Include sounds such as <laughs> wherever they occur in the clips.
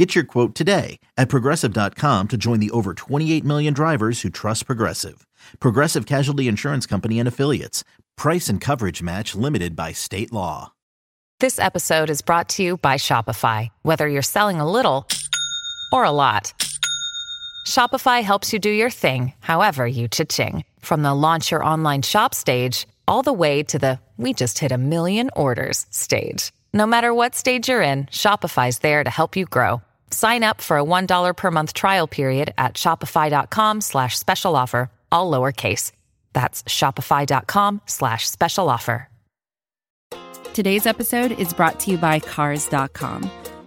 Get your quote today at progressive.com to join the over 28 million drivers who trust Progressive. Progressive Casualty Insurance Company and Affiliates. Price and coverage match limited by state law. This episode is brought to you by Shopify. Whether you're selling a little or a lot, Shopify helps you do your thing, however you cha-ching. From the launch your online shop stage, all the way to the we just hit a million orders stage. No matter what stage you're in, Shopify's there to help you grow. Sign up for a $1 per month trial period at shopify.com slash special offer, all lowercase. That's shopify.com slash special offer. Today's episode is brought to you by Cars.com.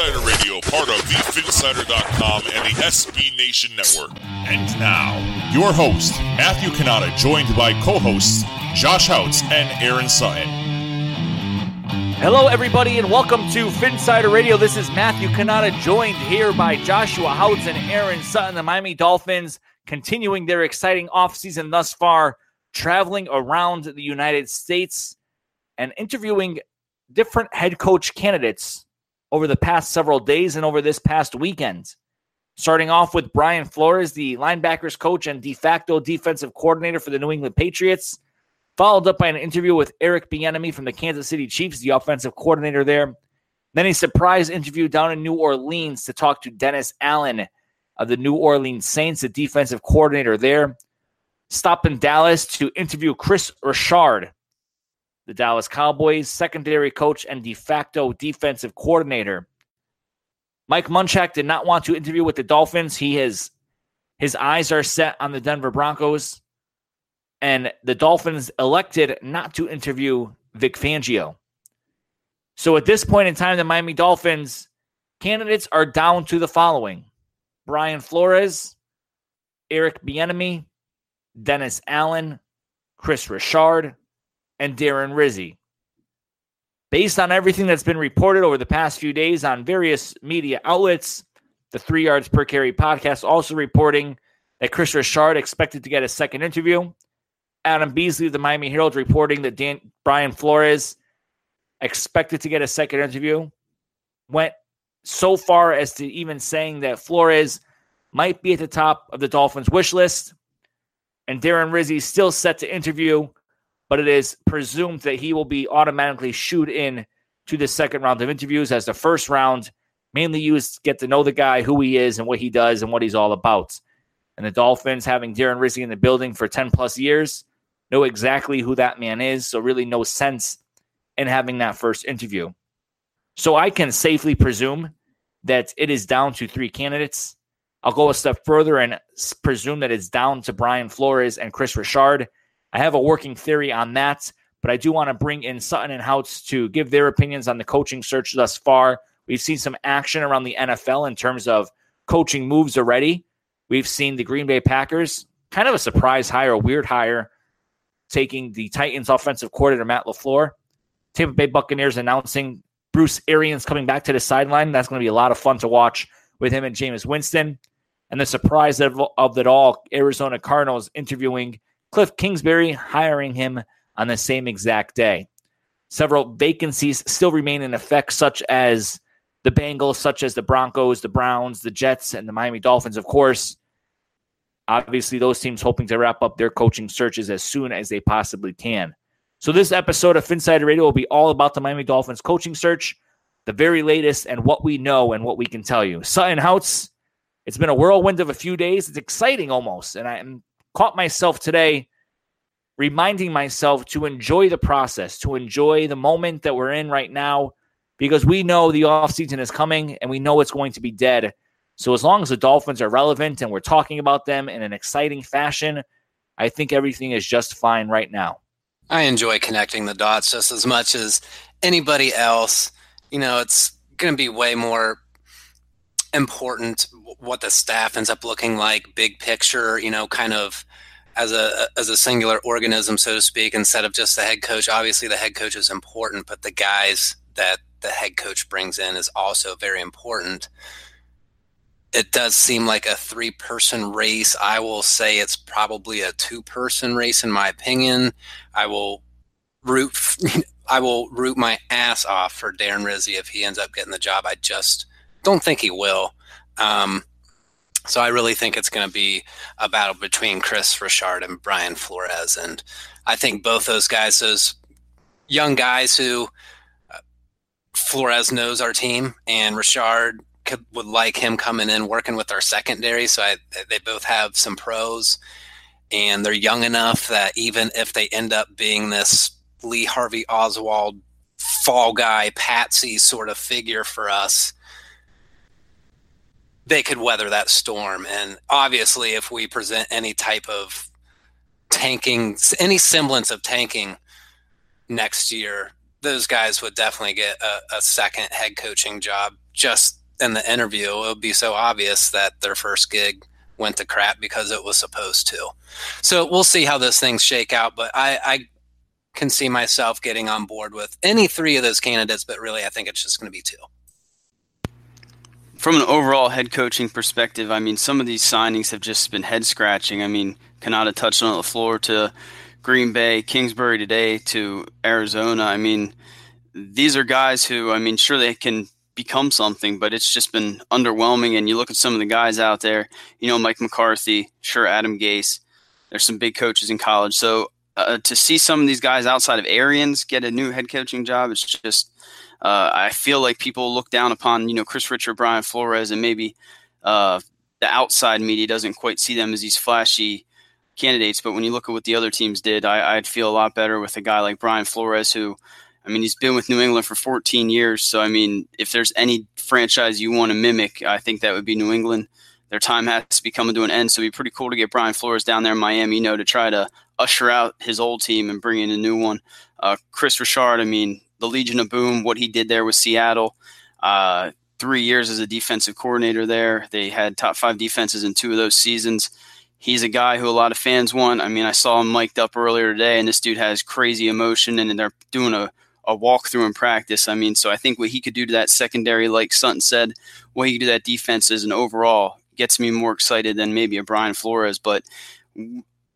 Is Phinsider Radio, part of the Phinsider.com and the SB Nation Network. And now, your host, Matthew Cannata, joined by co-hosts Josh Houtz and Aaron Sutton. Hello, everybody, and welcome to Phinsider Radio. This is Matthew Cannata, joined here by Joshua Houtz and Aaron Sutton. The Miami Dolphins continuing their exciting offseason thus far, traveling around the United States and interviewing different head coach candidates over the past several days and over this past weekend. Starting off with Brian Flores, the linebackers coach and de facto defensive coordinator for the New England Patriots, followed up by an interview with Eric Bieniemy from the Kansas City Chiefs, the offensive coordinator there. Then a surprise interview down in New Orleans to talk to Dennis Allen of the New Orleans Saints, the defensive coordinator there. Stop in Dallas to interview Kris Richard, the Dallas Cowboys secondary coach and de facto defensive coordinator. Mike Munchak did not want to interview with the Dolphins. He has his eyes are set on the Denver Broncos, and the Dolphins elected not to interview Vic Fangio. So at this point in time, the Miami Dolphins candidates are down to the following: Brian Flores, Eric Bieniemy, Dennis Allen, Kris Richard, and Darren Rizzi. Based on everything that's been reported over the past few days on various media outlets, the Three Yards Per Carry podcast also reporting that Kris Richard expected to get a second interview. Adam Beasley of the Miami Herald reporting that Dan, Brian Flores expected to get a second interview. Went so far as to even saying that Flores might be at the top of the Dolphins' wish list. And Darren Rizzi still set to interview but it is presumed that he will be automatically shooed in to the second round of interviews as the first round mainly used to get to know the guy, who he is, and what he does and what he's all about. And the Dolphins, having Darren Rizzi in the building for 10 plus years, know exactly who that man is. So, really, no sense in having that first interview. So, I can safely presume that it is down to three candidates. I'll go a step further and presume that it's down to Brian Flores and Kris Richard I have a working theory on that, but I do want to bring in Sutton and Houtz to give their opinions on the coaching search thus far. We've seen some action around the NFL in terms of coaching moves already. We've seen the Green Bay Packers, kind of a surprise hire, a weird hire, taking the Titans offensive coordinator Matt LaFleur. Tampa Bay Buccaneers announcing Bruce Arians coming back to the sideline. That's going to be a lot of fun to watch with him and Jameis Winston. And the surprise of, of it all, Arizona Cardinals interviewing Cliff Kingsbury hiring him on the same exact day. Several vacancies still remain in effect, such as the Bengals, such as the Broncos, the Browns, the Jets, and the Miami Dolphins, of course. Obviously, those teams hoping to wrap up their coaching searches as soon as they possibly can. So, this episode of Phinsider Radio will be all about the Miami Dolphins coaching search, the very latest, and what we know and what we can tell you. Sutton Houtz, it's been a whirlwind of a few days. It's exciting almost. And I'm caught myself today reminding myself to enjoy the process, to enjoy the moment that we're in right now, because we know the offseason is coming and we know it's going to be dead. So as long as the Dolphins are relevant and we're talking about them in an exciting fashion, I think everything is just fine right now. I enjoy connecting the dots just as much as anybody else. You know, it's going to be way more important what the staff ends up looking like, big picture, you know, kind of as a as a singular organism, so to speak, instead of just the head coach. Obviously, the head coach is important, but the guys that the head coach brings in is also very important. It does seem like a three person race. I will say it's probably a two person race, in my opinion. I will root. <laughs> I will root my ass off for Darren Rizzi if he ends up getting the job. I just don't think he will. Um, so I really think it's going to be a battle between Kris Richard and Brian Flores, and I think both those guys, those young guys who uh, Flores knows our team, and Richard could, would like him coming in working with our secondary. So I, they both have some pros, and they're young enough that even if they end up being this Lee Harvey Oswald fall guy, patsy sort of figure for us they could weather that storm. And obviously, if we present any type of tanking, any semblance of tanking next year, those guys would definitely get a, a second head coaching job. Just in the interview, it would be so obvious that their first gig went to crap because it was supposed to. So we'll see how those things shake out. But I, I can see myself getting on board with any three of those candidates, but really, I think it's just going to be two from an overall head coaching perspective, I mean, some of these signings have just been head scratching. I mean, Cannata touched on the floor to Green Bay, Kingsbury today to Arizona. I mean, these are guys who, I mean, sure they can become something, but it's just been underwhelming. And you look at some of the guys out there, you know, Mike McCarthy, sure, Adam Gase. There's some big coaches in college. So uh, to see some of these guys outside of Arians get a new head coaching job, it's just uh, I feel like people look down upon you know Kris Richard, Brian Flores, and maybe uh, the outside media doesn't quite see them as these flashy candidates. But when you look at what the other teams did, I, would feel a lot better with a guy like Brian Flores, who, I mean, he's been with New England for 14 years. So I mean, if there's any franchise you want to mimic, I think that would be New England. Their time has to be coming to an end, so it'd be pretty cool to get Brian Flores down there in Miami, you know, to try to usher out his old team and bring in a new one. Uh, Kris Richard, I mean, the Legion of Boom, what he did there with Seattle. Uh, three years as a defensive coordinator there. They had top five defenses in two of those seasons. He's a guy who a lot of fans want. I mean, I saw him mic'd up earlier today, and this dude has crazy emotion, and they're doing a, a walkthrough in practice. I mean, so I think what he could do to that secondary, like Sutton said, what he could do to that defense is an overall gets me more excited than maybe a Brian Flores. But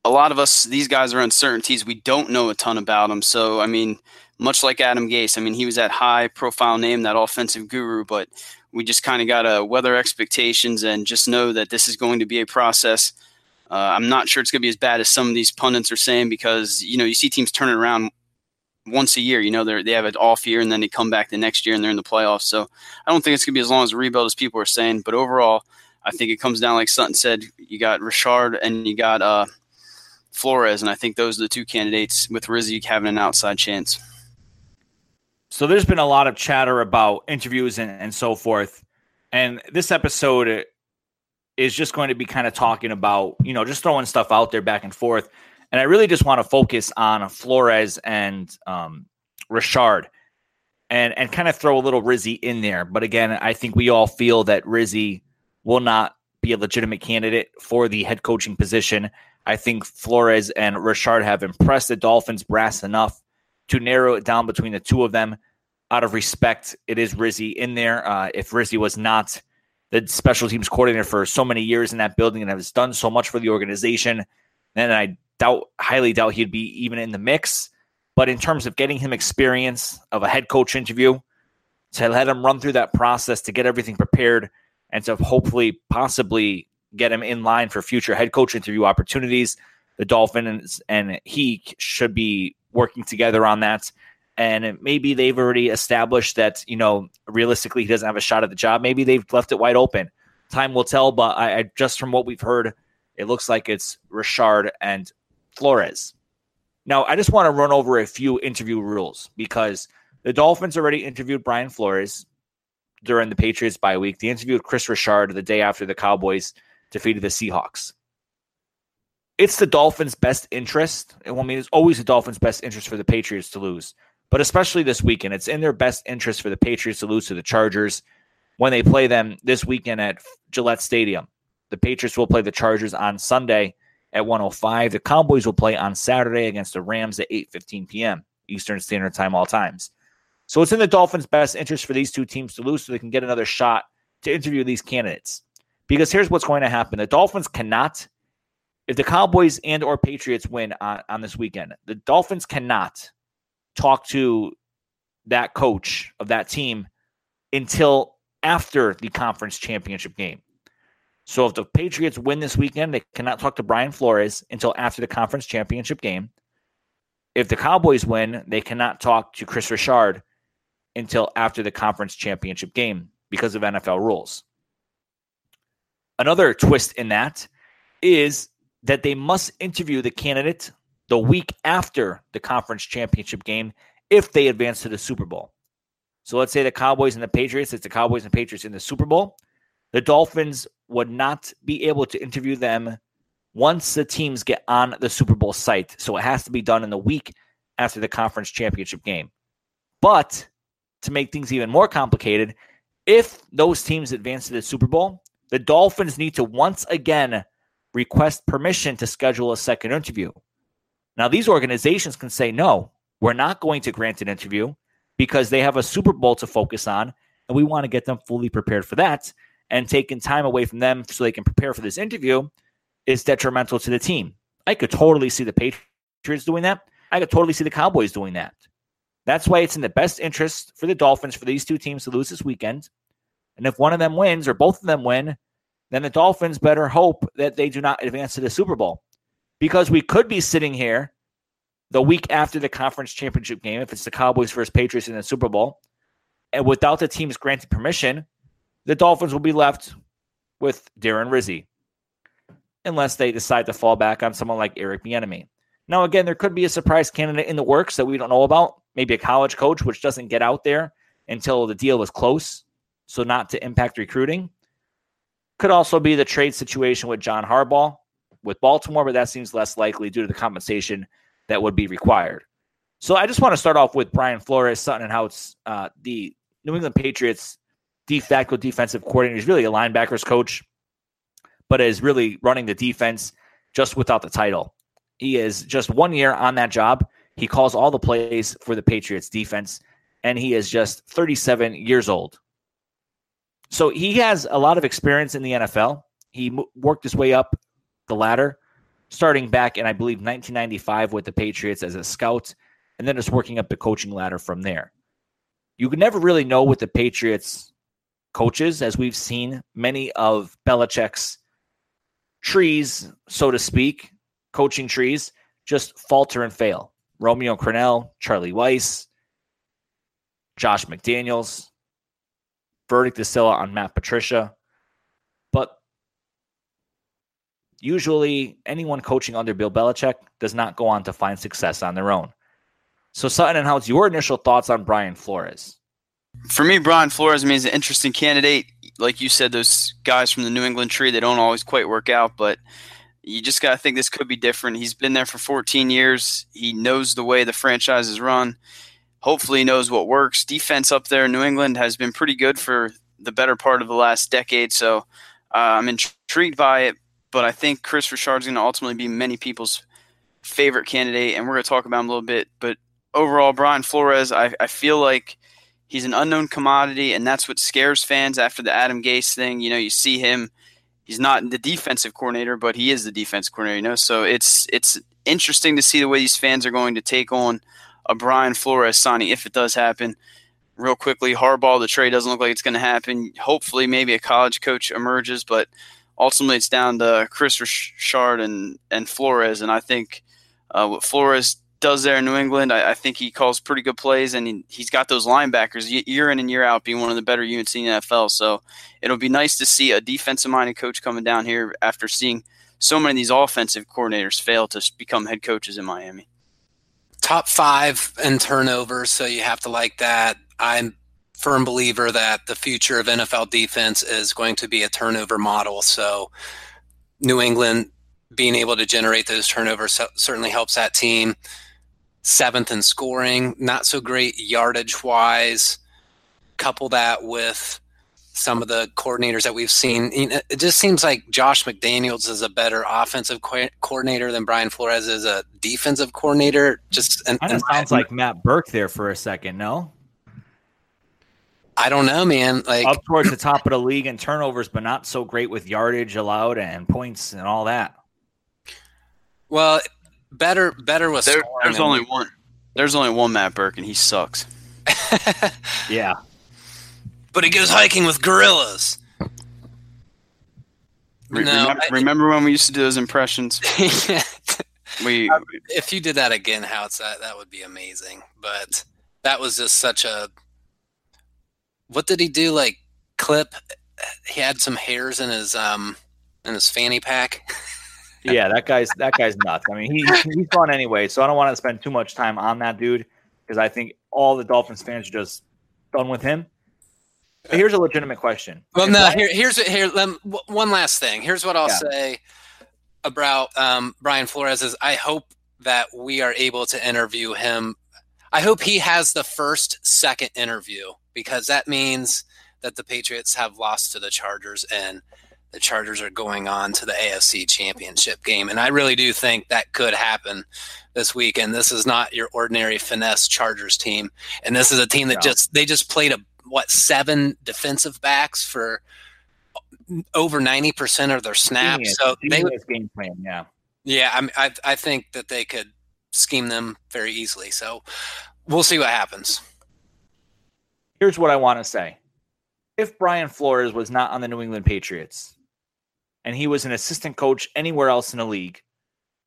a lot of us, these guys are uncertainties. We don't know a ton about them. So, I mean, much like Adam Gase. I mean, he was that high profile name, that offensive guru, but we just kind of got to weather expectations and just know that this is going to be a process. Uh, I'm not sure it's going to be as bad as some of these pundits are saying because, you know, you see teams turning around once a year. You know, they they have an off year and then they come back the next year and they're in the playoffs. So I don't think it's going to be as long as a rebuild as people are saying. But overall, I think it comes down, like Sutton said, you got Richard and you got uh, Flores. And I think those are the two candidates with Rizzi having an outside chance. So there's been a lot of chatter about interviews and, and so forth. And this episode is just going to be kind of talking about, you know, just throwing stuff out there back and forth. And I really just want to focus on Flores and um, Richard and, and kind of throw a little Rizzi in there. But again, I think we all feel that Rizzi will not be a legitimate candidate for the head coaching position. I think Flores and Richard have impressed the Dolphins brass enough to narrow it down between the two of them. Out of respect, it is Rizzi in there. Uh, if Rizzi was not the special teams coordinator for so many years in that building and has done so much for the organization, then I doubt, highly doubt he'd be even in the mix. But in terms of getting him experience of a head coach interview, to let him run through that process to get everything prepared and to hopefully possibly get him in line for future head coach interview opportunities. The Dolphins and he should be working together on that. And maybe they've already established that, you know, realistically, he doesn't have a shot at the job. Maybe they've left it wide open. Time will tell. But I, I just from what we've heard It looks like it's Richard and Flores. Now, I just want to run over a few interview rules because the Dolphins already interviewed Brian Flores during the Patriots bye week. They interviewed Kris Richard the day after the Cowboys defeated the Seahawks. It's the Dolphins' best interest. I mean, it's always the Dolphins' best interest for the Patriots to lose, but especially this weekend. It's in their best interest for the Patriots to lose to the Chargers when they play them this weekend at Gillette Stadium. The Patriots will play the Chargers on Sunday at 105. The Cowboys will play on Saturday against the Rams at 8:15 p.m. Eastern Standard Time all times. So it's in the Dolphins' best interest for these two teams to lose so they can get another shot to interview these candidates. Because here's what's going to happen. The Dolphins cannot if the Cowboys and or Patriots win on, on this weekend, the Dolphins cannot talk to that coach of that team until after the conference championship game. So if the Patriots win this weekend, they cannot talk to Brian Flores until after the conference championship game. If the Cowboys win, they cannot talk to Kris Richard until after the conference championship game because of NFL rules. Another twist in that is that they must interview the candidate the week after the conference championship game if they advance to the Super Bowl. So let's say the Cowboys and the Patriots, it's the Cowboys and Patriots in the Super Bowl. The Dolphins would not be able to interview them once the teams get on the Super Bowl site. So it has to be done in the week after the conference championship game. But to make things even more complicated, if those teams advance to the Super Bowl, the Dolphins need to once again request permission to schedule a second interview. Now, these organizations can say, no, we're not going to grant an interview because they have a Super Bowl to focus on, and we want to get them fully prepared for that and taking time away from them so they can prepare for this interview is detrimental to the team. I could totally see the Patriots doing that. I could totally see the Cowboys doing that. That's why it's in the best interest for the Dolphins for these two teams to lose this weekend. And if one of them wins or both of them win, then the Dolphins better hope that they do not advance to the Super Bowl. Because we could be sitting here the week after the conference championship game, if it's the Cowboys versus Patriots in the Super Bowl, and without the teams granting permission, the Dolphins will be left with Darren Rizzi, unless they decide to fall back on someone like Eric Bieniemy. Now, again, there could be a surprise candidate in the works that we don't know about. Maybe a college coach, which doesn't get out there until the deal is close, so not to impact recruiting. Could also be the trade situation with John Harbaugh with Baltimore, but that seems less likely due to the compensation that would be required. So I just want to start off with Brian Flores, Sutton and Houtz, uh, the New England Patriots de facto defensive coordinator. He's really a linebackers coach, but is really running the defense just without the title. He is just one year on that job. He calls all the plays for the Patriots defense, and he is just 37 years old. So he has a lot of experience in the NFL. He worked his way up the ladder, starting back in, I believe, 1995 with the Patriots as a scout, and then just working up the coaching ladder from there. You can never really know with the Patriots coaches, as we've seen many of Belichick's trees, so to speak, coaching trees, just falter and fail. Romeo Crennel, Charlie Weis, Josh McDaniels, verdict is still on Matt Patricia. But usually, anyone coaching under Bill Belichick does not go on to find success on their own. So, Sutton, and how's your initial thoughts on Brian Flores? For me, Brian Flores I is an interesting candidate. Like you said, those guys from the New England tree, they don't always quite work out, but you just got to think this could be different. He's been there for 14 years. He knows the way the franchise is run. Hopefully, knows what works. Defense up there in New England has been pretty good for the better part of the last decade. So uh, I'm intrigued by it, but I think Kris Richard is going to ultimately be many people's favorite candidate, and we're going to talk about him a little bit. But overall, Brian Flores, I, I feel like he's an unknown commodity, and that's what scares fans after the Adam Gase thing. You know, you see him; he's not the defensive coordinator, but he is the defense coordinator. You know, so it's it's interesting to see the way these fans are going to take on a Brian Flores signing if it does happen. Real quickly, Harbaugh, the trade doesn't look like it's going to happen. Hopefully, maybe a college coach emerges, but ultimately, it's down to Kris Richard and and Flores. And I think uh, what Flores does there in New England. I, I, think he calls pretty good plays, and he, has got those linebackers year in and year out being one of the better units in the NFL. So it'll be nice to see a defensive minded coach coming down here after seeing so many of these offensive coordinators fail to become head coaches in Miami. Top five in turnovers, so you have to like that. I'm firm believer that the future of NFL defense is going to be a turnover model. So New England being able to generate those turnovers certainly helps that team. Seventh in scoring, not so great yardage wise. Couple that with some of the coordinators that we've seen. It just seems like Josh McDaniels is a better offensive co- coordinator than Brian Flores is a defensive coordinator. Just and, kind of sounds like Matt Burke there for a second. No, I don't know, man. Like up towards the top of the league in turnovers, but not so great with yardage allowed and points and all that. Well, better, better with there, there's only one. There's only one Matt Burke, and he sucks. <laughs> yeah, but he goes hiking with gorillas. Re- no, remember, I, remember, when we used to do those impressions? <laughs> yeah. We, <laughs> if you did that again, Houtz, that that would be amazing. But that was just such a what did he do? Like clip? He had some hairs in his um in his fanny pack. <laughs> yeah, that guy's that guy's nuts. I mean, he, he's fun anyway, so I don't want to spend too much time on that dude because I think all the Dolphins fans are just done with him. Here's a legitimate question. Well, if no, here, here's here. One last thing. Here's what I'll yeah. say about um, Brian Flores is I hope that we are able to interview him. I hope he has the first second interview because that means that the Patriots have lost to the Chargers and the Chargers are going on to the AFC Championship game. And I really do think that could happen this week. And this is not your ordinary finesse Chargers team. And this is a team that just they just played a what seven defensive backs for over ninety percent of their snaps. Genius. So they would, game plan, yeah, yeah. I, I I think that they could scheme them very easily. So we'll see what happens here's what I want to say. If Brian Flores was not on the New England Patriots and he was an assistant coach anywhere else in the league,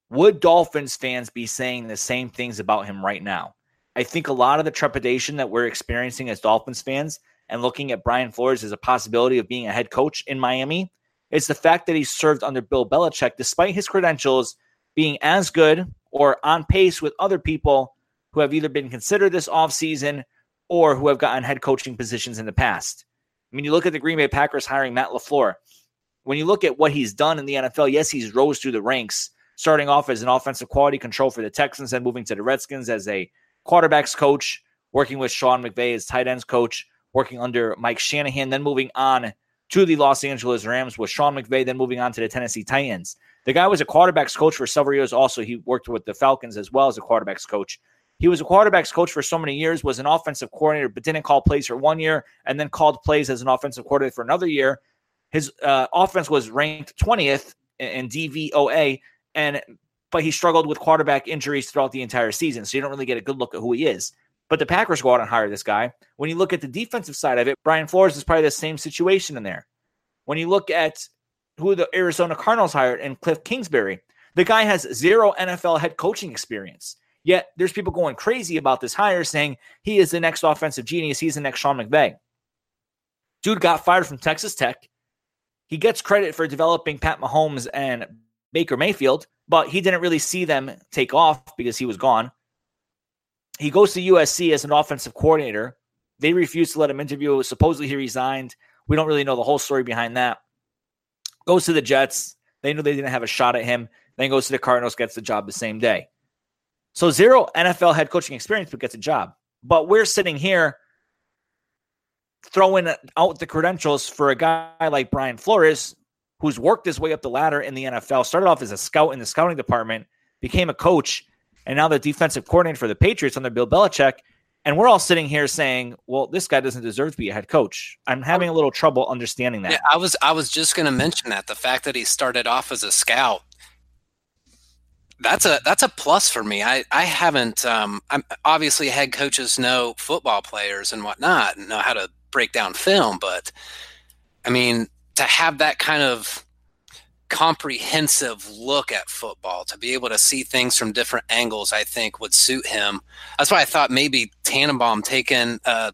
would Dolphins fans be saying the same things about him right now? I think a lot of the trepidation that we're experiencing as Dolphins fans and looking at Brian Flores as a possibility of being a head coach in Miami is the fact that he served under Bill Belichick, despite his credentials being as good or on pace with other people who have either been considered this offseason or who have gotten head coaching positions in the past. I mean, you look at the Green Bay Packers hiring Matt LaFleur. When you look at what he's done in the NFL, yes, he's rose through the ranks, starting off as an offensive quality control for the Texans and moving to the Redskins as a quarterbacks coach, working with Sean McVay as tight ends coach, working under Mike Shanahan, then moving on to the Los Angeles Rams with Sean McVay, then moving on to the Tennessee Titans. The guy was a quarterbacks coach for several years. Also, he worked with the Falcons as well as a quarterbacks coach. He was a quarterbacks coach for so many years, was an offensive coordinator, but didn't call plays for one year, and then called plays as an offensive coordinator for another year. His uh, offense was ranked 20th in DVOA, and but he struggled with quarterback injuries throughout the entire season. So you don't really get a good look at who he is. But the Packers go out and hire this guy. When you look at the defensive side of it, Brian Flores is probably the same situation in there. When you look at who the Arizona Cardinals hired and Cliff Kingsbury, the guy has zero NFL head coaching experience. Yet there's people going crazy about this hire saying he is the next offensive genius. He's the next Sean McVay. Dude got fired from Texas Tech. He gets credit for developing Pat Mahomes and Baker Mayfield, but he didn't really see them take off because he was gone. He goes to USC as an offensive coordinator. They refused to let him interview. Supposedly he resigned. We don't really know the whole story behind that. Goes to the Jets. They knew they didn't have a shot at him. Then goes to the Cardinals, gets the job the same day. So zero NFL head coaching experience, but gets a job. But we're sitting here throwing out the credentials for a guy like Brian Flores, who's worked his way up the ladder in the NFL, started off as a scout in the scouting department, became a coach, and now the defensive coordinator for the Patriots under Bill Belichick. And we're all sitting here saying, "Well, this guy doesn't deserve to be a head coach." I'm having a little trouble understanding that. Yeah, I was I was just going to mention that the fact that he started off as a scout that's a that's a plus for me. I I haven't. Um, I'm obviously head coaches know football players and whatnot and know how to break down film, but I mean to have that kind of comprehensive look at football to be able to see things from different angles i think would suit him that's why i thought maybe tannenbaum taking uh,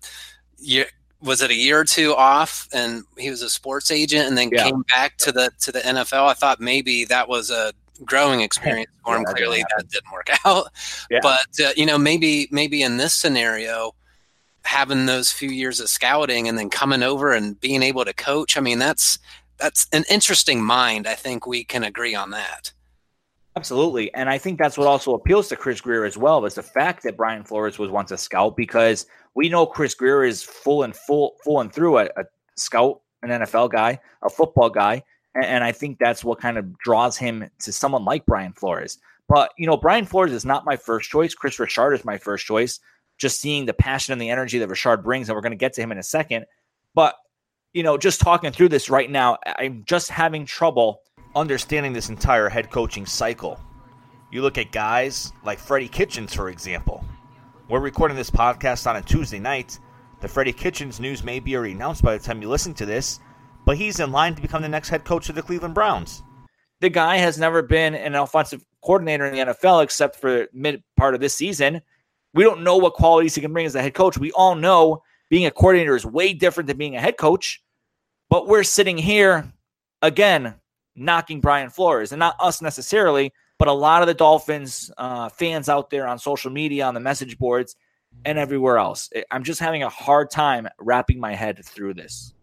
was it a year or two off and he was a sports agent and then yeah. came back to the to the NFL. I thought maybe that was a growing experience for <laughs> him. Yeah, Clearly that, that didn't work <laughs> out. Yeah. But uh, you know, maybe maybe in this scenario having those few years of scouting and then coming over and being able to coach, I mean, that's that's an interesting mind. I think we can agree on that. Absolutely. And I think that's what also appeals to Chris Grier as well is the fact that Brian Flores was once a scout because we know Chris Grier is full and full full and through a, a scout, an NFL guy, a football guy. And, and I think that's what kind of draws him to someone like Brian Flores. But you know, Brian Flores is not my first choice. Kris Richard is my first choice. Just seeing the passion and the energy that Richard brings, and we're going to get to him in a second. But you know, just talking through this right now, I'm just having trouble understanding this entire head coaching cycle. You look at guys like Freddie Kitchens, for example. We're recording this podcast on a Tuesday night. The Freddie Kitchens news may be already announced by the time you listen to this, but he's in line to become the next head coach of the Cleveland Browns. The guy has never been an offensive coordinator in the NFL except for mid part of this season. We don't know what qualities he can bring as a head coach. We all know being a coordinator is way different than being a head coach. But we're sitting here again knocking Brian Flores, and not us necessarily, but a lot of the Dolphins uh, fans out there on social media, on the message boards, and everywhere else. I'm just having a hard time wrapping my head through this.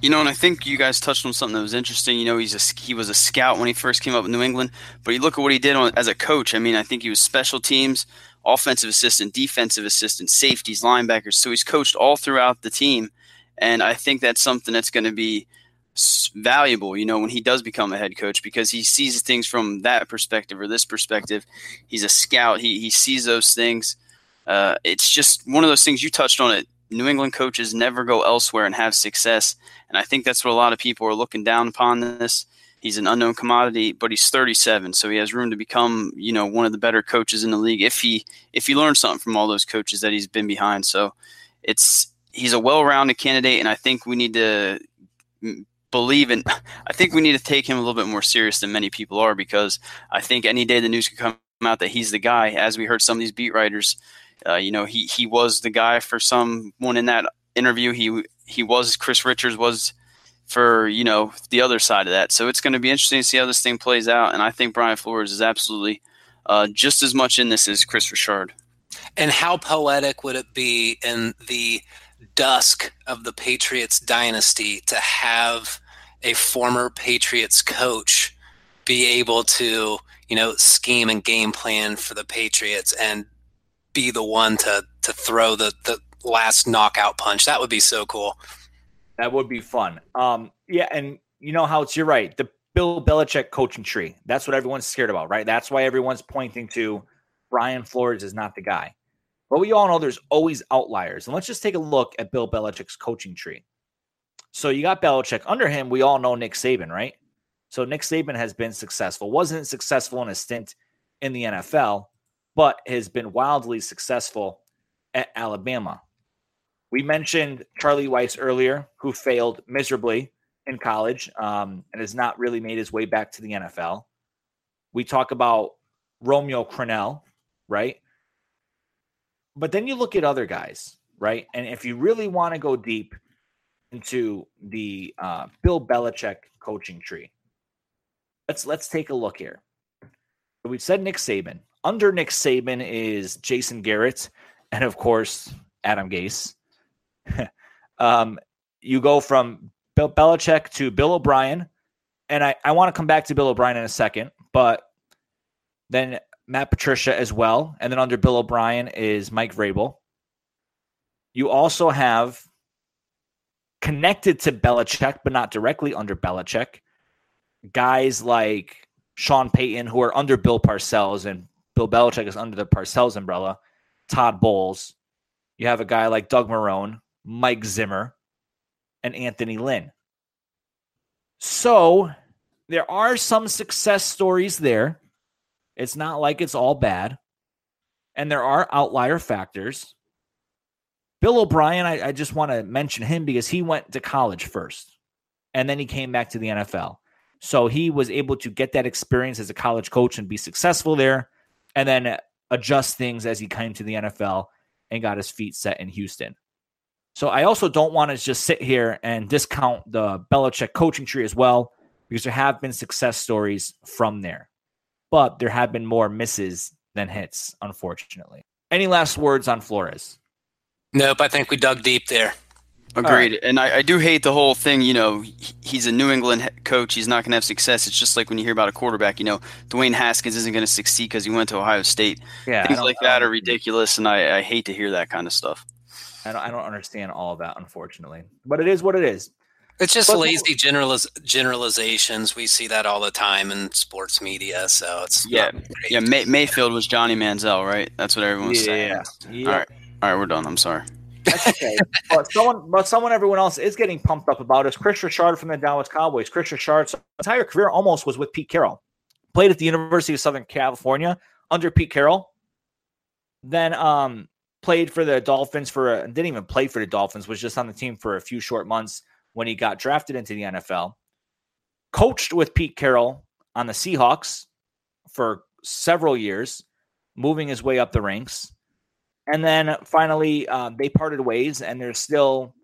You know, and I think you guys touched on something that was interesting. You know, he's a, he was a scout when he first came up in New England, but you look at what he did on, as a coach. I mean, I think he was special teams, offensive assistant, defensive assistant, safeties, linebackers. So he's coached all throughout the team, and I think that's something that's going to be valuable, you know, when he does become a head coach because he sees things from that perspective or this perspective. He's a scout. He he sees those things. Uh, it's just one of those things you touched on it. New England coaches never go elsewhere and have success, and I think that's what a lot of people are looking down upon. This he's an unknown commodity, but he's 37, so he has room to become, you know, one of the better coaches in the league if he if he learns something from all those coaches that he's been behind. So it's he's a well-rounded candidate, and I think we need to believe in <laughs> I think we need to take him a little bit more serious than many people are because I think any day the news could come out that he's the guy. As we heard some of these beat writers, uh, you know, he he was the guy for someone in that interview. He he was Kris Richards was for you know the other side of that. So it's going to be interesting to see how this thing plays out. And I think Brian Flores is absolutely uh, just as much in this as Kris Richard. And how poetic would it be in the dusk of the Patriots dynasty to have a former Patriots coach be able to, you know, scheme and game plan for the Patriots and be the one to to throw the the last knockout punch. That would be so cool. That would be fun. Um, yeah, and you know how it's you're right. The Bill Belichick coaching tree. That's what everyone's scared about, right? That's why everyone's pointing to Brian Flores is not the guy. But we all know there's always outliers. And let's just take a look at Bill Belichick's coaching tree. So you got Belichick. Under him, we all know Nick Saban, right? So Nick Saban has been successful. Wasn't successful in a stint in the NFL, but has been wildly successful at Alabama. We mentioned Charlie Weis earlier, who failed miserably in college um, and has not really made his way back to the NFL. We talk about Romeo Crennel, right? But then you look at other guys, right? And if you really want to go deep into the uh, Bill Belichick coaching tree, let's let's take a look here. We've said Nick Saban. Under Nick Saban is Jason Garrett, and of course Adam Gase. <laughs> um, you go from Bill Belichick to Bill O'Brien, and I, I want to come back to Bill O'Brien in a second, but then Matt Patricia as well. And then under Bill O'Brien is Mike Vrabel. You also have connected to Belichick, but not directly under Belichick, guys like Sean Payton, who are under Bill Parcells, and Bill Belichick is under the Parcells umbrella, Todd Bowles. You have a guy like Doug Marrone, Mike Zimmer, and Anthony Lynn. So there are some success stories there. It's not like it's all bad. And there are outlier factors. Bill O'Brien, I, I just want to mention him because he went to college first and then he came back to the NFL. So he was able to get that experience as a college coach and be successful there and then adjust things as he came to the NFL and got his feet set in Houston. So I also don't want to just sit here and discount the Belichick coaching tree as well, because there have been success stories from there. But there have been more misses than hits, unfortunately. Any last words on Flores? Nope, I think we dug deep there. Agreed. Right. And I, I, do hate the whole thing. You know, he's a New England coach. He's not going to have success. It's just like when you hear about a quarterback. You know, Dwayne Haskins isn't going to succeed because he went to Ohio State. Yeah, things like that are ridiculous, and I, I, hate to hear that kind of stuff. I don't, I don't understand all of that, unfortunately. But it is what it is. It's just but, lazy generaliz- generalizations. We see that all the time in sports media. So it's yeah, yeah. May- Mayfield was Johnny Manziel, right? That's what everyone's yeah, saying. Yeah. All right, all right, we're done. I'm sorry. That's okay. <laughs> but someone, but someone, everyone else is getting pumped up about is Kris Richard from the Dallas Cowboys. Kris Richard's entire career almost was with Pete Carroll. Played at the University of Southern California under Pete Carroll. Then um, played for the Dolphins for a, didn't even play for the Dolphins. Was just on the team for a few short months when he got drafted into the NFL. Coached with Pete Carroll on the Seahawks for several years, moving his way up the ranks and then finally, uh, they parted ways, and there's still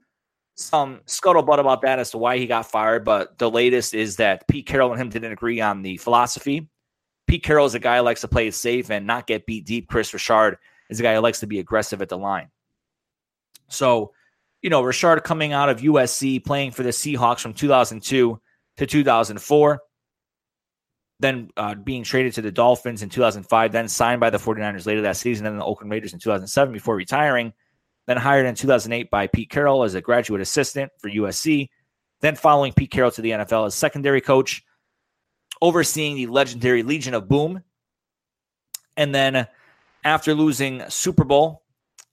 some scuttlebutt about that as to why he got fired. But the latest is that Pete Carroll and him didn't agree on the philosophy. Pete Carroll is a guy who likes to play it safe and not get beat deep. Kris Richard is a guy who likes to be aggressive at the line. So, you know, Richard coming out of USC, playing for the Seahawks from 2002 to 2004 then uh, being traded to the Dolphins in 2005, then signed by the 49ers later that season, and the Oakland Raiders in 2007 before retiring, then hired in 2008 by Pete Carroll as a graduate assistant for USC, then following Pete Carroll to the NFL as secondary coach, overseeing the legendary Legion of Boom. And then after losing Super Bowl,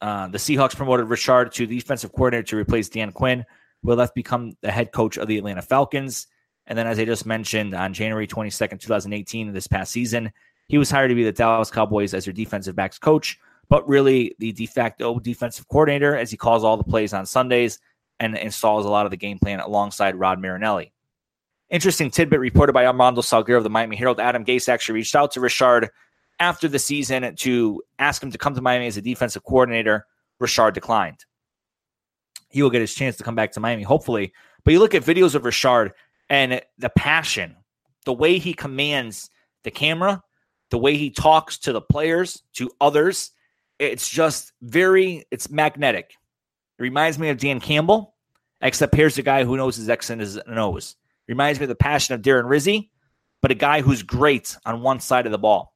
uh, the Seahawks promoted Richard to the defensive coordinator to replace Dan Quinn, who had left become the head coach of the Atlanta Falcons. And then, as I just mentioned, on January 22nd, 2018, this past season, he was hired to be the Dallas Cowboys as their defensive backs coach, but really the de facto defensive coordinator as he calls all the plays on Sundays and installs a lot of the game plan alongside Rod Marinelli. Interesting tidbit reported by Armando Salguero of the Miami Herald. Adam Gase actually reached out to Richard after the season to ask him to come to Miami as a defensive coordinator. Richard declined. He will get his chance to come back to Miami, hopefully. But you look at videos of Richard, and the passion, the way he commands the camera, the way he talks to the players, to others, it's just very, it's magnetic. It reminds me of Dan Campbell, except here's a guy who knows his X and his. Reminds me of the passion of Darren Rizzi, but a guy who's great on one side of the ball.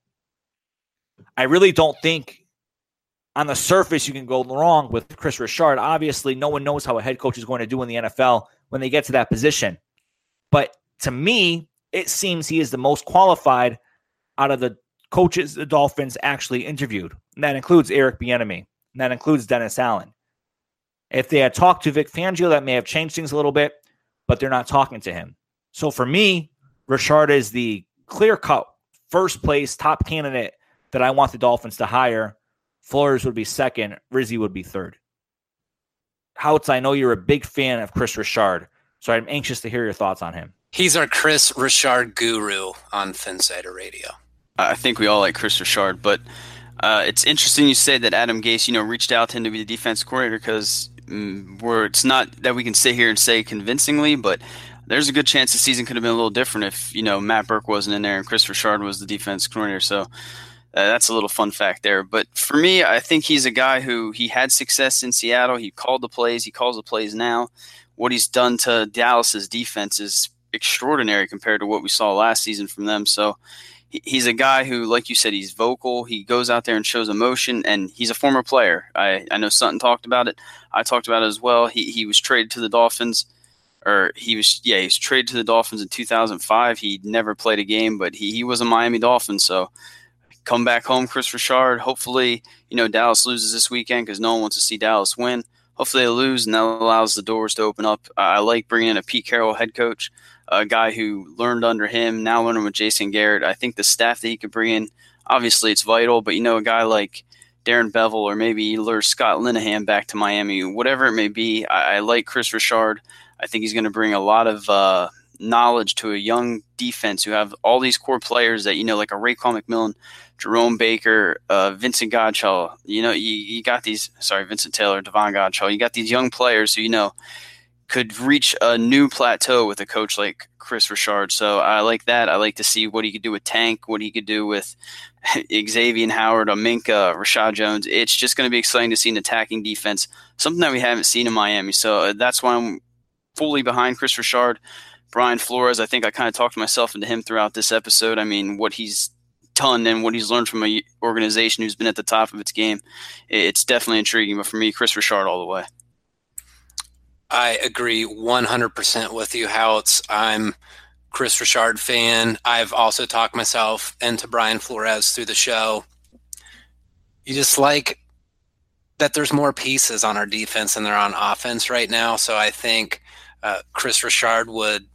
I really don't think on the surface you can go wrong with Kris Richard. Obviously, no one knows how a head coach is going to do in the NFL when they get to that position. But to me, it seems he is the most qualified out of the coaches the Dolphins actually interviewed. And that includes Eric Bieniemy. And that includes Dennis Allen. If they had talked to Vic Fangio, that may have changed things a little bit, but they're not talking to him. So for me, Richard is the clear cut first place top candidate that I want the Dolphins to hire. Flores would be second, Rizzi would be third. Houtz, I know you're a big fan of Kris Richard. So I'm anxious to hear your thoughts on him. He's our Kris Richard guru on Phinsider Radio. I think we all like Kris Richard, but uh, it's interesting you say that Adam Gase, you know, reached out to him to be the defense coordinator because mm, we're it's not that we can sit here and say convincingly, but there's a good chance the season could have been a little different if you know Matt Burke wasn't in there and Kris Richard was the defense coordinator. So uh, that's a little fun fact there. But for me, I think he's a guy who he had success in Seattle. He called the plays. He calls the plays now what he's done to Dallas's defense is extraordinary compared to what we saw last season from them. So he's a guy who, like you said, he's vocal. He goes out there and shows emotion, and he's a former player. I, I know Sutton talked about it. I talked about it as well. He, he was traded to the Dolphins, or he was, yeah, he was traded to the Dolphins in 2005. He never played a game, but he, he was a Miami Dolphin. So come back home, Kris Richard. Hopefully, you know, Dallas loses this weekend because no one wants to see Dallas win hopefully they lose, and that allows the doors to open up. I like bringing in a Pete Carroll head coach, a guy who learned under him, now learning with Jason Garrett. I think the staff that he could bring in, obviously it's vital, but you know, a guy like Darren Bevell or maybe lure Scott Linehan back to Miami, whatever it may be. I, I like Kris Richard. I think he's going to bring a lot of uh, knowledge to a young defense who have all these core players that you know, like a Raekwon McMillan, Jerome Baker, uh, Vincent Godchaux. You know, you, you got these. Sorry, Vincent Taylor, Davon Godchaux. You got these young players who you know could reach a new plateau with a coach like Kris Richard. So I like that. I like to see what he could do with Tank, what he could do with <laughs> Xavier Howard, a Minkah, Reshad Jones. It's just going to be exciting to see an attacking defense, something that we haven't seen in Miami. So uh, that's why I'm fully behind Kris Richard. Brian Flores, I think I kind of talked myself into him throughout this episode. I mean, what he's done and what he's learned from an organization who's been at the top of its game, it's definitely intriguing. But for me, Kris Richard all the way. I agree 100% with you, Houtz. I'm Kris Richard fan. I've also talked myself into Brian Flores through the show. You just like that there's more pieces on our defense than there on offense right now. So I think uh, Kris Richard would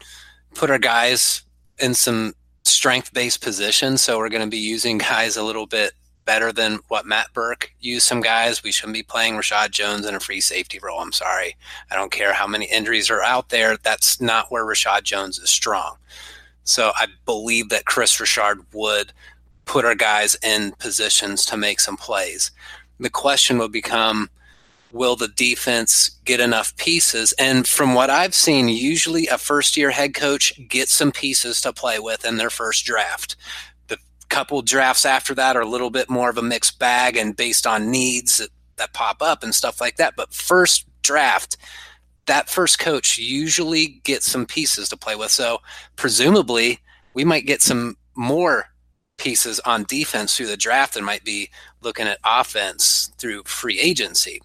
put our guys in some strength based positions. So we're going to be using guys a little bit better than what Matt Burke used some guys. We shouldn't be playing Reshad Jones in a free safety role. I'm sorry. I don't care how many injuries are out there. That's not where Reshad Jones is strong. So I believe that Kris Richard would put our guys in positions to make some plays. The question will become will the defense get enough pieces? And from what I've seen, usually a first year head coach gets some pieces to play with in their first draft The couple drafts after that are a little bit more of a mixed bag and based on needs that, that pop up and stuff like that. But first draft, that first coach usually gets some pieces to play with. So presumably, we might get some more pieces on defense through the draft and might be looking at offense through free agency.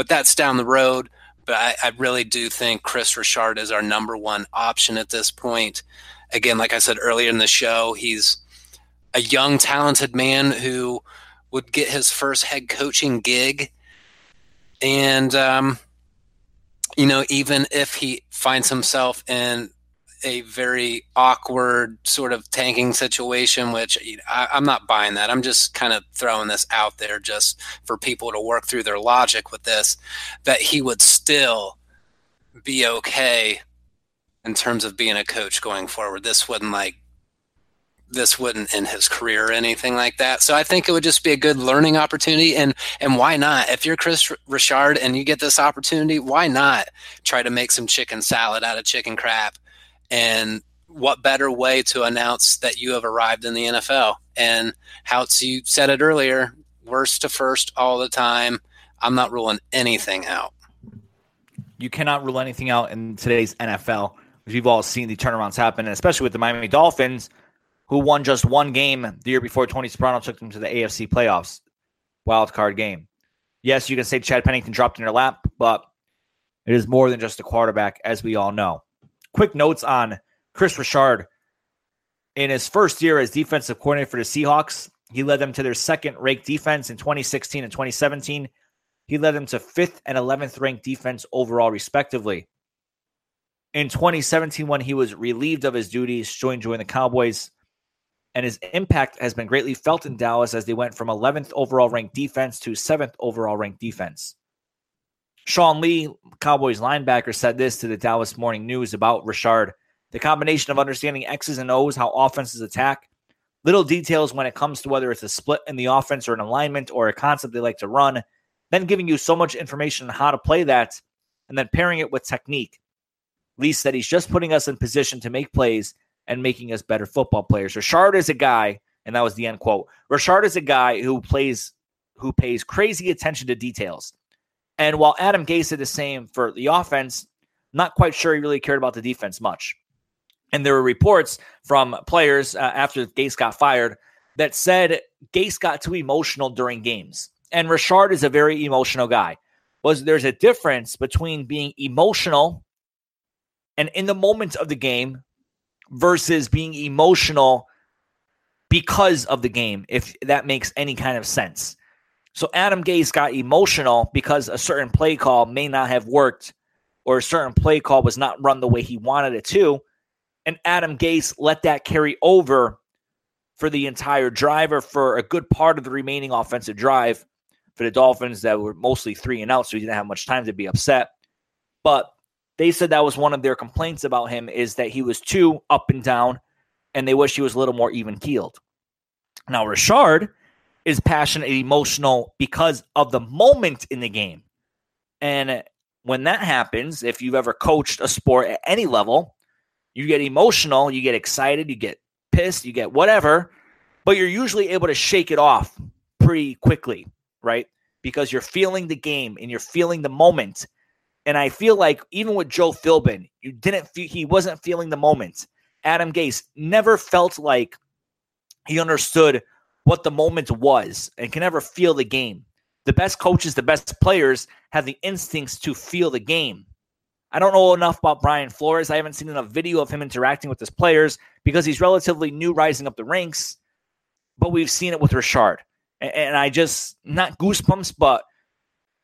But that's down the road. But I, I really do think Kris Richard is our number one option at this point. Again, like I said earlier in the show, he's a young, talented man who would get his first head coaching gig. And, um, you know, even if he finds himself in a very awkward sort of tanking situation, which I, am not buying that. I'm just kind of throwing this out there just for people to work through their logic with this, that he would still be okay in terms of being a coach going forward. This wouldn't like this wouldn't end his career or anything like that. So I think it would just be a good learning opportunity. And and why not? If you're Kris Richard and you get this opportunity, why not try to make some chicken salad out of chicken crap? And what better way to announce that you have arrived in the NFL? And how you said it earlier, worst to first all the time. I'm not ruling anything out. You cannot rule anything out in today's NFL. We've all seen the turnarounds happen, especially with the Miami Dolphins who won just one game the year before Tony Sparano took them to the AFC playoffs wild card game. Yes, you can say Chad Pennington dropped in your lap, but it is more than just a quarterback, as we all know. Quick notes on Kris Richard. In his first year as defensive coordinator for the Seahawks, he led them to their second ranked defense in 2016 and 2017. He led them to fifth and 11th ranked defense overall, respectively. In 2017, when he was relieved of his duties, joined joined the Cowboys, and his impact has been greatly felt in Dallas as they went from 11th overall ranked defense to 7th overall ranked defense. Sean Lee, Cowboys linebacker, said this to the Dallas Morning News about Richard. The combination of understanding X's and O's, how offenses attack, little details when it comes to whether it's a split in the offense or an alignment or a concept they like to run, then giving you so much information on how to play that, and then pairing it with technique. Lee said he's just putting us in position to make plays and making us better football players. Richard is a guy, and that was the end quote. Richard is a guy who plays, who pays crazy attention to details. And while Adam Gase did the same for the offense, not quite sure he really cared about the defense much. And there were reports from players uh, after Gase got fired that said Gase got too emotional during games. And Richard is a very emotional guy. Was there's a difference between being emotional and in the moment of the game versus being emotional because of the game, if that makes any kind of sense. So Adam Gase got emotional because a certain play call may not have worked or a certain play call was not run the way he wanted it to. And Adam Gase let that carry over for the entire drive or for a good part of the remaining offensive drive for the Dolphins that were mostly three and out, so he didn't have much time to be upset. But they said that was one of their complaints about him is that he was too up and down, and they wish he was a little more even keeled. Now, Richard is passionate emotional because of the moment in the game. And when that happens, if you've ever coached a sport at any level, you get emotional, you get excited, you get pissed, you get whatever, but you're usually able to shake it off pretty quickly, right? Because you're feeling the game and you're feeling the moment. And I feel like even with Joe Philbin, you didn't feel he wasn't feeling the moment. Adam Gase never felt like he understood what the moment was and can never feel the game. The best coaches, the best players have the instincts to feel the game. I don't know enough about Brian Flores. I haven't seen enough video of him interacting with his players because he's relatively new rising up the ranks, but we've seen it with Richard. And I just, not goosebumps, but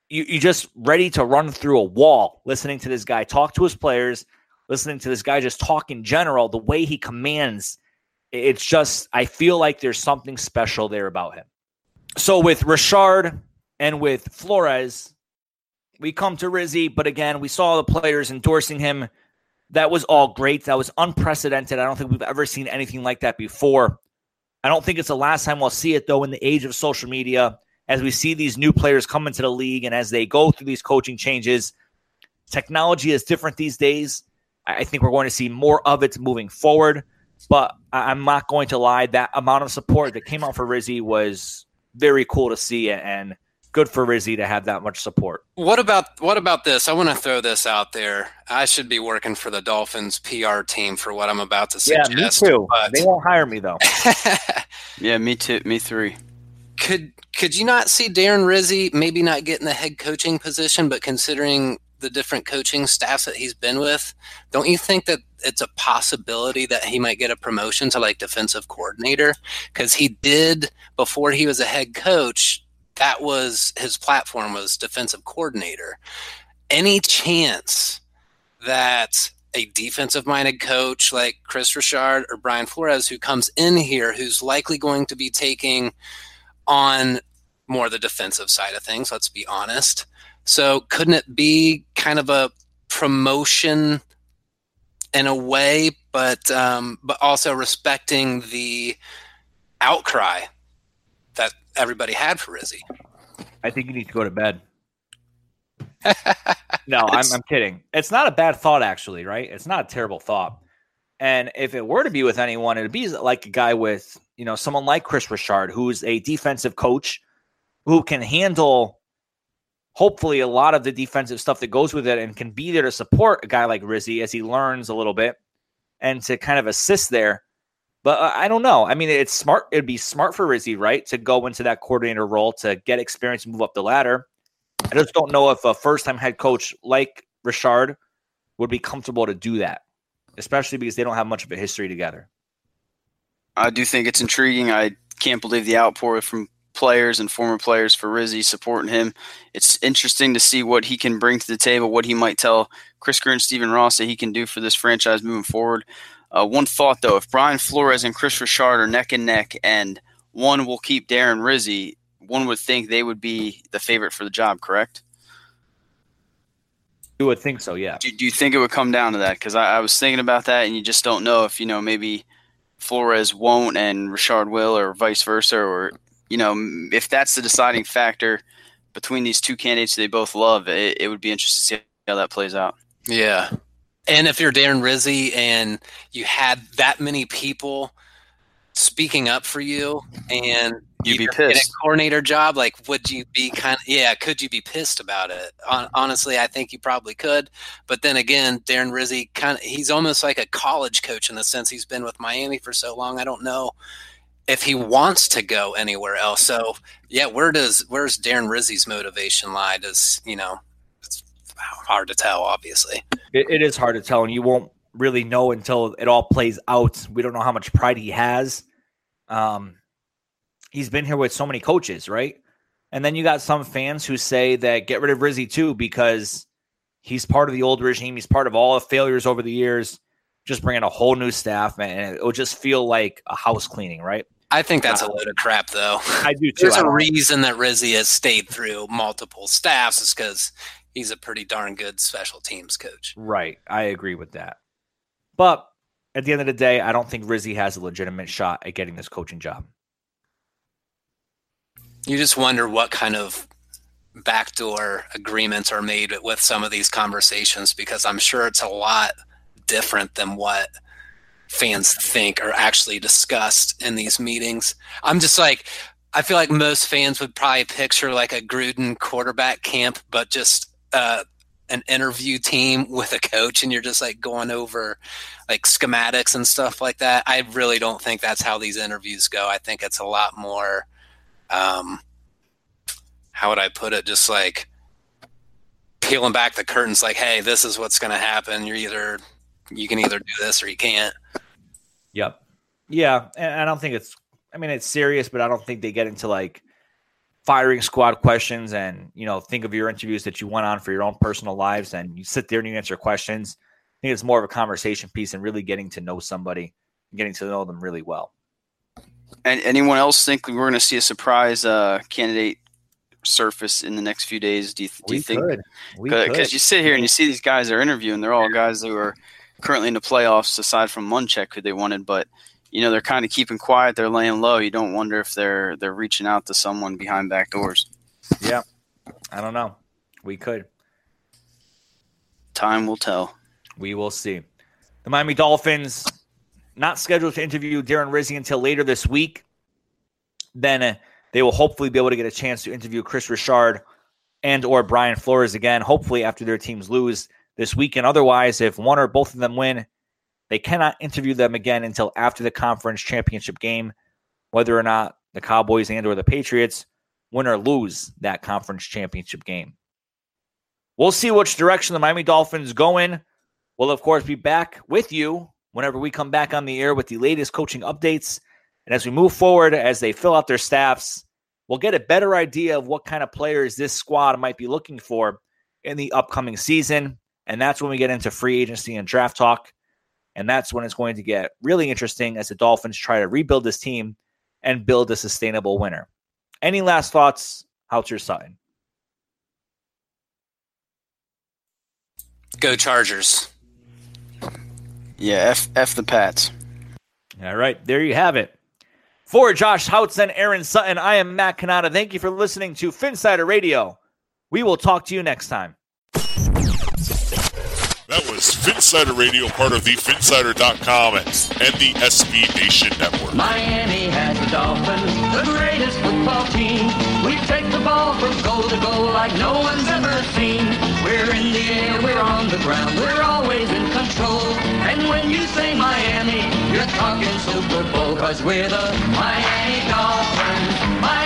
you, you just ready to run through a wall listening to this guy talk to his players, listening to this guy just talk in general, the way he commands. It's just, I feel like there's something special there about him. So with Richard and with Flores, we come to Rizzi, but again, we saw the players endorsing him. That was all great. That was unprecedented. I don't think we've ever seen anything like that before. I don't think it's the last time we'll see it, though, in the age of social media, as we see these new players come into the league and as they go through these coaching changes. Technology is different these days. I think we're going to see more of it moving forward. But I'm not going to lie, that amount of support that came out for Rizzi was very cool to see. And good for Rizzi to have that much support. What about what about this? I want to throw this out there. I should be working for the Dolphins PR team for what I'm about to suggest. Yeah, me too. But... They won't hire me though. <laughs> yeah, me too. Me three. Could could you not see Darren Rizzi maybe not getting the head coaching position, but considering the different coaching staffs that he's been with, don't you think that it's a possibility that he might get a promotion to like defensive coordinator? Because he did before he was a head coach that was his platform was defensive coordinator. Any chance that a defensive minded coach like Kris Richard or Brian Flores who comes in here who's likely going to be taking on more the defensive side of things, let's be honest. So couldn't it be kind of a promotion in a way, but um, but also respecting the outcry that everybody had for Rizzi. I think you need to go to bed. <laughs> no, I'm, I'm kidding. It's not a bad thought, actually, right? It's not a terrible thought. And if it were to be with anyone, it'd be like a guy with, you know, someone like Kris Richard, who's a defensive coach who can handle hopefully a lot of the defensive stuff that goes with it and can be there to support a guy like Rizzi as he learns a little bit and to kind of assist there. But uh, I don't know. I mean, it's smart. It'd be smart for Rizzi, right, to go into that coordinator role to get experience and move up the ladder. I just don't know if a first-time head coach like Richard would be comfortable to do that, especially because they don't have much of a history together. I do think it's intriguing. I can't believe the outpour from players and former players for Rizzi supporting him. It's interesting to see what he can bring to the table, what he might tell Chris Grier and Stephen Ross that he can do for this franchise moving forward. Uh, one thought though, if Brian Flores and Kris Richard are neck and neck, and one will keep Darren Rizzi, one would think they would be the favorite for the job. Correct? You would think so, yeah. Do, do you think it would come down to that? Because I, I, was thinking about that, and you just don't know if you know maybe Flores won't and Richard will, or vice versa, or you know if that's the deciding factor between these two candidates they both love. It, it would be interesting to see how that plays out. Yeah, and if you're Darren Rizzi and you had that many people speaking up for you and you'd be pissed. a coordinator job, like would you be kind of yeah, could you be pissed about it? honestly, I think you probably could. But then again, Darren Rizzi kind of he's almost like a college coach in the sense he's been with Miami for so long. I don't know if he wants to go anywhere else. So yeah, where does where's Darren Rizzi's motivation lie? Does you know it's hard to tell, obviously. It, it is hard to tell, and you won't really know until it all plays out. We don't know how much pride he has. Um, he's been here with so many coaches, right? And then you got some fans who say that get rid of Rizzi too because he's part of the old regime. He's part of all the failures over the years. Just bringing a whole new staff, and it will just feel like a house cleaning, right? I think that's a load of crap, though. I do too. There's a reason that Rizzi has stayed through multiple staffs, is because he's a pretty darn good special teams coach. Right. I agree with that. But at the end of the day, I don't think Rizzi has a legitimate shot at getting this coaching job. You just wonder what kind of backdoor agreements are made with some of these conversations because I'm sure it's a lot different than what fans think are actually discussed in these meetings. I'm just like, I feel like most fans would probably picture like a Gruden quarterback camp, but just uh, an interview team <laughs> with a coach, and you're just like going over like schematics and stuff like that. I really don't think that's how these interviews go. I think it's a lot more. Um, how would I put it? Just like peeling back the curtains, like, hey, this is what's going to happen. You're either you can either do this or you can't. Yep. Yeah, and I don't think it's. I mean, it's serious, but I don't think they get into like firing squad questions and you know think of your interviews that you went on for your own personal lives and you sit there and you answer questions. I think it's more of a conversation piece and really getting to know somebody, getting to know them really well. And anyone else think we're going to see a surprise uh, candidate surface in the next few days? Do you, do you think? Because you sit here and you see these guys they're interviewing, they're all guys who are currently in the playoffs, aside from Munchak, who they wanted, but you know they're kind of keeping quiet, they're laying low. You don't wonder if they're they're reaching out to someone behind back doors. Yeah, I don't know. We could. Time will tell. We will see. The Miami Dolphins not scheduled to interview Darren Rizzi until later this week. Then uh, they will hopefully be able to get a chance to interview Kris Richard and or Brian Flores again, hopefully after their teams lose this weekend. Otherwise, if one or both of them win, they cannot interview them again until after the conference championship game, whether or not the Cowboys and or the Patriots win or lose that conference championship game. We'll see which direction the Miami Dolphins go in. We'll, of course, be back with you whenever we come back on the air with the latest coaching updates. And as we move forward, as they fill out their staffs, we'll get a better idea of what kind of players this squad might be looking for in the upcoming season. And that's when we get into free agency and draft talk. And that's when it's going to get really interesting as the Dolphins try to rebuild this team and build a sustainable winner. Any last thoughts? How's your side? Go Chargers. Yeah, F, F the Pats. All right, there you have it. For Josh Houtz and Aaron Sutton, I am Matt Cannata. Thank you for listening to Phinsider Radio. We will talk to you next time. That was Phinsider Radio, part of the Phinsider.com and the SB Nation Network. Miami has the Dolphins, the greatest football team. We take the ball from goal to goal like no one's ever seen. We're in the air, we're on the ground, we're always in control. And when you say Miami, you're talking Super Bowl, cause we're the Miami Dolphins. Miami